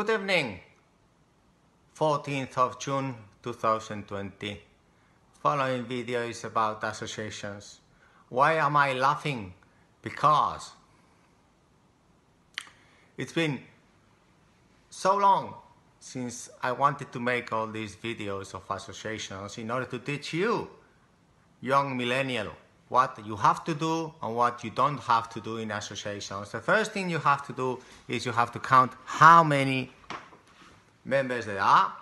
Good evening. 14th of June 2020. Following video is about associations. Why am I laughing? Because it's been so long since I wanted to make all these videos of associations in order to teach you, young millennial, what you have to do and what you don't have to do in associations. The first thing you have to do is you have to count how many members there are,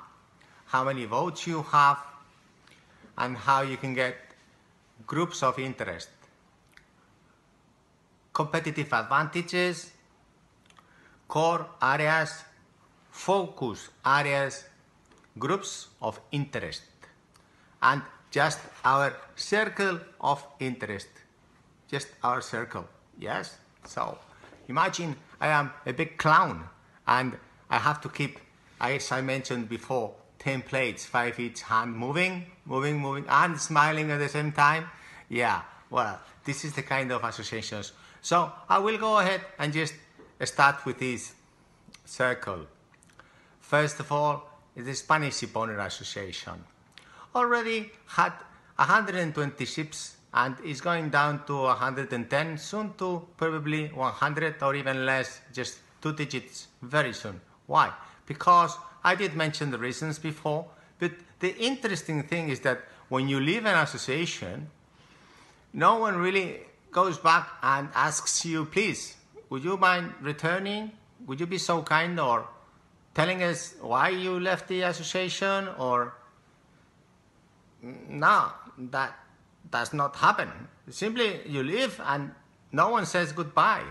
how many votes you have, and how you can get groups of interest. Competitive advantages, core areas, focus areas, groups of interest, and just our circle of interest. Just our circle, yes? So imagine I am a big clown and I have to keep, as I mentioned before, 10 plates, five each hand, moving, moving, moving, and smiling at the same time. Yeah, well, this is the kind of associations. So I will go ahead and just start with this circle. First of all, the Spanish Shipowner Association. Already had 120 ships and is going down to 110, soon to probably 100 or even less, just two digits very soon. Why? Because I did mention the reasons before, but the interesting thing is that when you leave an association, no one really goes back and asks you, please, would you mind returning? Would you be so kind or telling us why you left the association or no, that does not happen. Simply you leave and no one says goodbye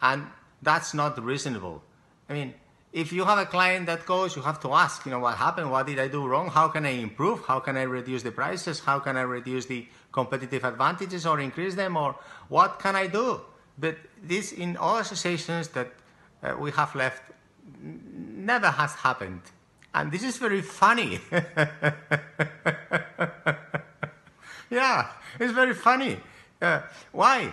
and that's not reasonable. I mean, if you have a client that goes, you have to ask, you know, what happened? What did I do wrong? How can I improve? How can I reduce the prices? How can I reduce the competitive advantages or increase them? Or what can I do? But this, in all associations that uh, we have left, never has happened. And this is very funny. yeah, it's very funny. Uh, why?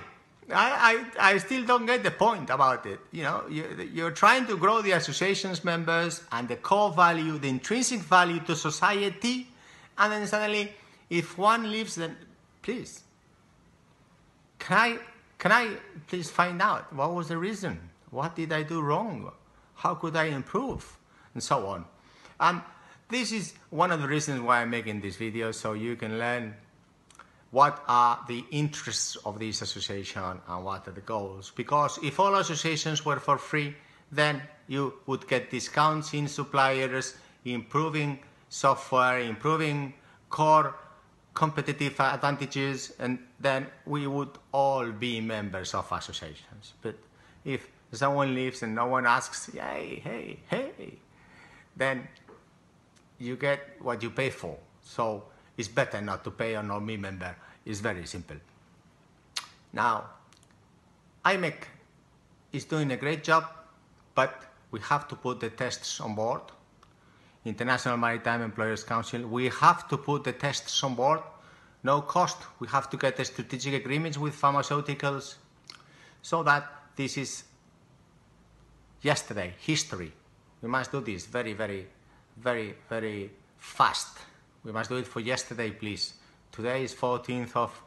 I, I, I still don't get the point about it. You know, you, you're trying to grow the association's members and the core value, the intrinsic value to society, and then suddenly, if one leaves, then please, can I, can I please find out what was the reason? What did I do wrong? How could I improve? And so on. And this is one of the reasons why I'm making this video, so you can learn what are the interests of this association and what are the goals. Because if all associations were for free, then you would get discounts in suppliers, improving software, improving core competitive advantages, and then we would all be members of associations. But if someone leaves and no one asks, hey, hey, hey, then you get what you pay for. So it's better not to pay a non-me member. It's very simple. Now, IMEC is doing a great job, but we have to put the tests on board. International Maritime Employers Council, we have to put the tests on board. No cost. We have to get the strategic agreements with pharmaceuticals so that this is yesterday, history. We must do this very, very, very, very fast. We must do it for yesterday, please. Today is 14th of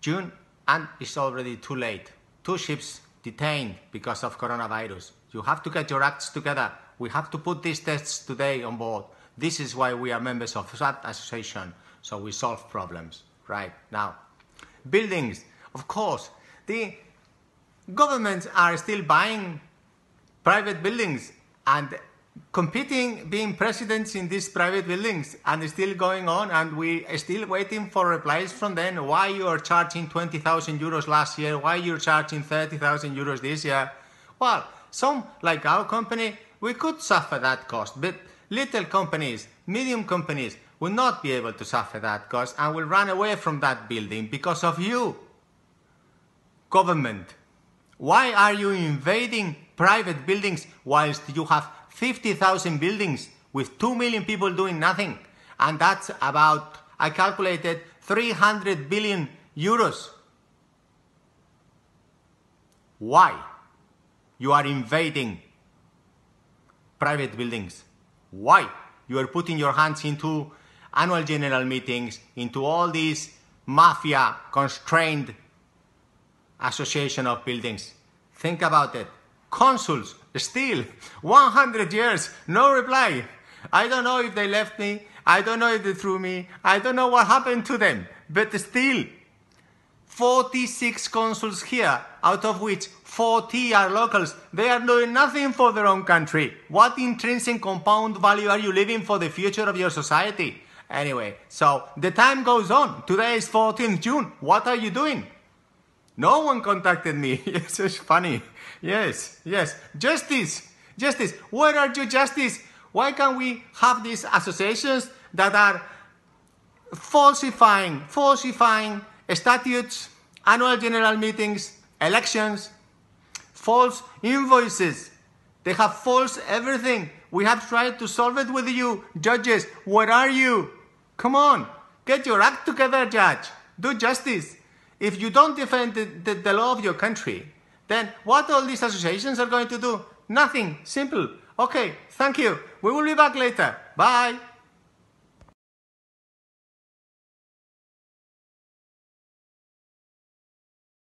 June and it's already too late. Two ships detained because of coronavirus. You have to get your acts together. We have to put these tests today on board. This is why we are members of that association, so we solve problems. Right now, buildings, of course, the governments are still buying private buildings and competing, being presidents in these private buildings and still going on and we are still waiting for replies from them why you are charging 20,000 euros last year, why you're charging 30,000 euros this year. Well, some like our company, we could suffer that cost, but little companies, medium companies will not be able to suffer that cost and will run away from that building because of you. Government, why are you invading private buildings whilst you have 50,000 buildings with 2 million people doing nothing. And that's about, I calculated, 300 billion euros. Why? You are invading private buildings. Why? You are putting your hands into annual general meetings, into all these mafia constrained association of buildings. Think about it. Consuls, still 100 years, no reply. I don't know if they left me. I don't know if they threw me. I don't know what happened to them. But still, 46 consuls here, out of which 40 are locals. They are doing nothing for their own country. What intrinsic compound value are you leaving for the future of your society? Anyway, so the time goes on. Today is 14th June. What are you doing? No one contacted me. It's just funny. Yes, yes. Justice. Justice. Where are you, justice? Why can't we have these associations that are falsifying, falsifying statutes, annual general meetings, elections, false invoices. They have false everything. We have tried to solve it with you, judges. Where are you? Come on, get your act together, judge. Do justice. If you don't defend the, the, the law of your country, then what all these associations are going to do? Nothing. Simple. Okay, thank you. We will be back later. Bye.